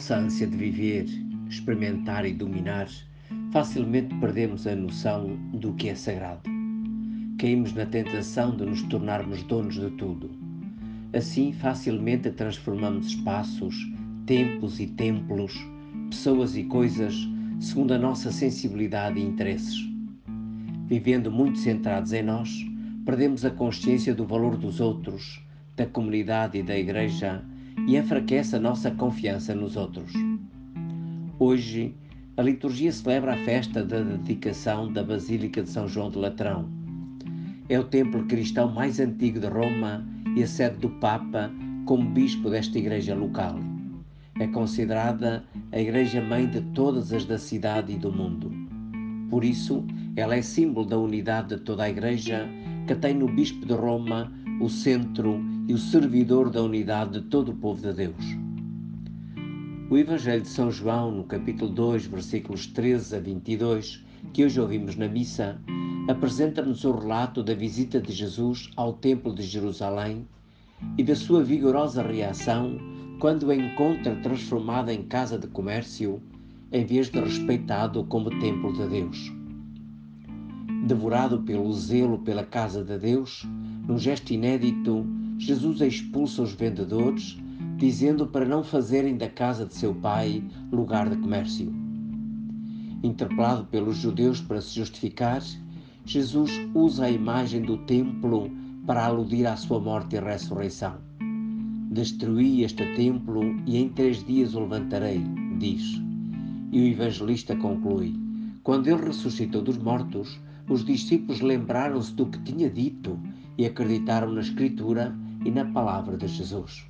nossa ânsia de viver, experimentar e dominar, facilmente perdemos a noção do que é sagrado. Caímos na tentação de nos tornarmos donos de tudo. Assim, facilmente transformamos espaços, tempos e templos, pessoas e coisas segundo a nossa sensibilidade e interesses. Vivendo muito centrados em nós, perdemos a consciência do valor dos outros, da comunidade e da Igreja e enfraquece a nossa confiança nos outros. Hoje, a liturgia celebra a festa da dedicação da Basílica de São João de Latrão. É o templo cristão mais antigo de Roma e a sede do Papa como bispo desta igreja local. É considerada a igreja-mãe de todas as da cidade e do mundo. Por isso, ela é símbolo da unidade de toda a igreja que tem no bispo de Roma o centro e o servidor da unidade de todo o povo de Deus. O Evangelho de São João, no capítulo 2, versículos 13 a 22, que hoje ouvimos na missa, apresenta-nos o relato da visita de Jesus ao Templo de Jerusalém e da sua vigorosa reação quando o encontra transformado em casa de comércio em vez de respeitado como templo de Deus. Devorado pelo zelo pela casa de Deus, num gesto inédito, Jesus expulsa os vendedores dizendo para não fazerem da casa de seu pai lugar de comércio. Interpelado pelos judeus para se justificar, Jesus usa a imagem do templo para aludir à sua morte e ressurreição. Destruí este templo e em três dias o levantarei, diz. E o evangelista conclui: Quando ele ressuscitou dos mortos, os discípulos lembraram-se do que tinha dito e acreditaram na Escritura e na palavra de Jesus.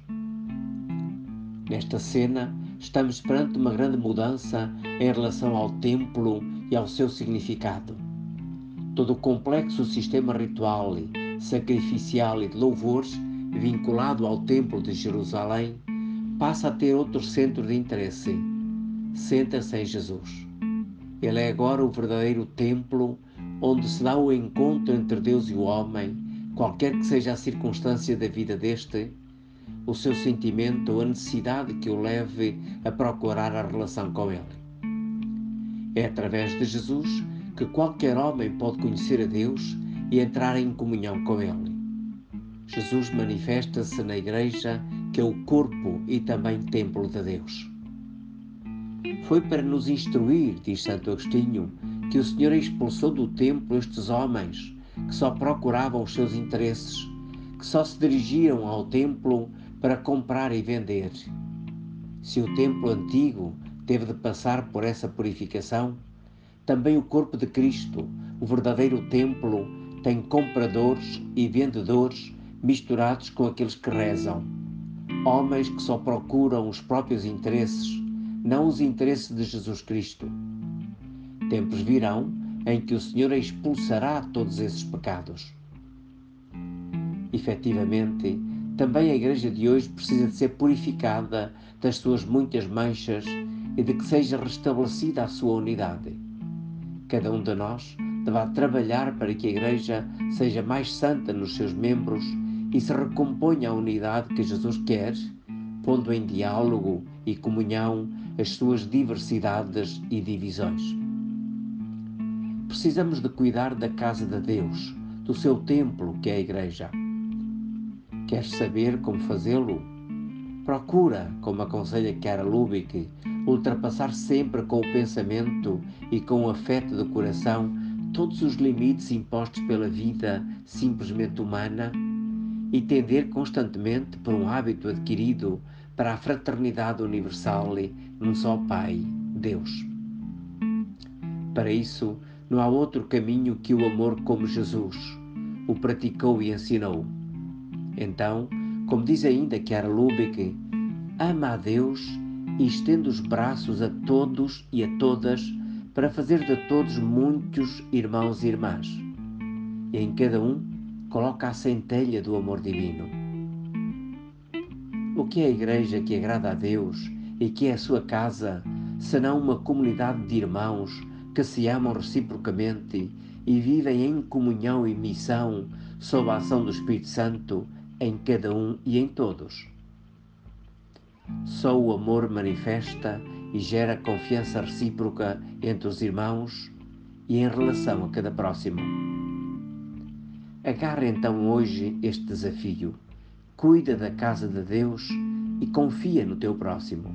Nesta cena, estamos perante uma grande mudança em relação ao templo e ao seu significado. Todo o complexo sistema ritual, sacrificial e de louvores vinculado ao Templo de Jerusalém passa a ter outro centro de interesse. Senta-se em Jesus. Ele é agora o verdadeiro templo onde se dá o encontro entre Deus e o homem, qualquer que seja a circunstância da vida deste, o seu sentimento ou a necessidade que o leve a procurar a relação com Ele. É através de Jesus que qualquer homem pode conhecer a Deus e entrar em comunhão com Ele. Jesus manifesta-se na Igreja, que é o corpo e também templo de Deus. Foi para nos instruir, diz Santo Agostinho, que o Senhor expulsou do templo estes homens que só procuravam os seus interesses, que só se dirigiam ao templo para comprar e vender. Se o templo antigo teve de passar por essa purificação, também o corpo de Cristo, o verdadeiro templo, tem compradores e vendedores misturados com aqueles que rezam. Homens que só procuram os próprios interesses, não os interesses de Jesus Cristo. Tempos virão em que o Senhor expulsará todos esses pecados. Efetivamente, também a Igreja de hoje precisa de ser purificada das suas muitas manchas e de que seja restabelecida a sua unidade. Cada um de nós deverá trabalhar para que a Igreja seja mais santa nos seus membros e se recomponha a unidade que Jesus quer, pondo em diálogo e comunhão as suas diversidades e divisões. Precisamos de cuidar da casa de Deus, do seu templo, que é a Igreja Queres saber como fazê-lo? Procura, como aconselha Chiara Lubick, ultrapassar sempre com o pensamento e com o afeto do coração todos os limites impostos pela vida simplesmente humana e tender constantemente por um hábito adquirido para a fraternidade universal num só Pai, Deus. Para isso, não há outro caminho que o amor como Jesus o praticou e ensinou então, como diz ainda Chiara Lubeck, ama a Deus e estende os braços a todos e a todas para fazer de todos muitos irmãos e irmãs. E em cada um coloca a centelha do amor divino. O que é a igreja que agrada a Deus e que é a sua casa, senão uma comunidade de irmãos que se amam reciprocamente e vivem em comunhão e missão sob a ação do Espírito Santo em cada um e em todos. Só o amor manifesta e gera confiança recíproca entre os irmãos e em relação a cada próximo. Agarra então hoje este desafio. Cuida da casa de Deus e confia no teu próximo.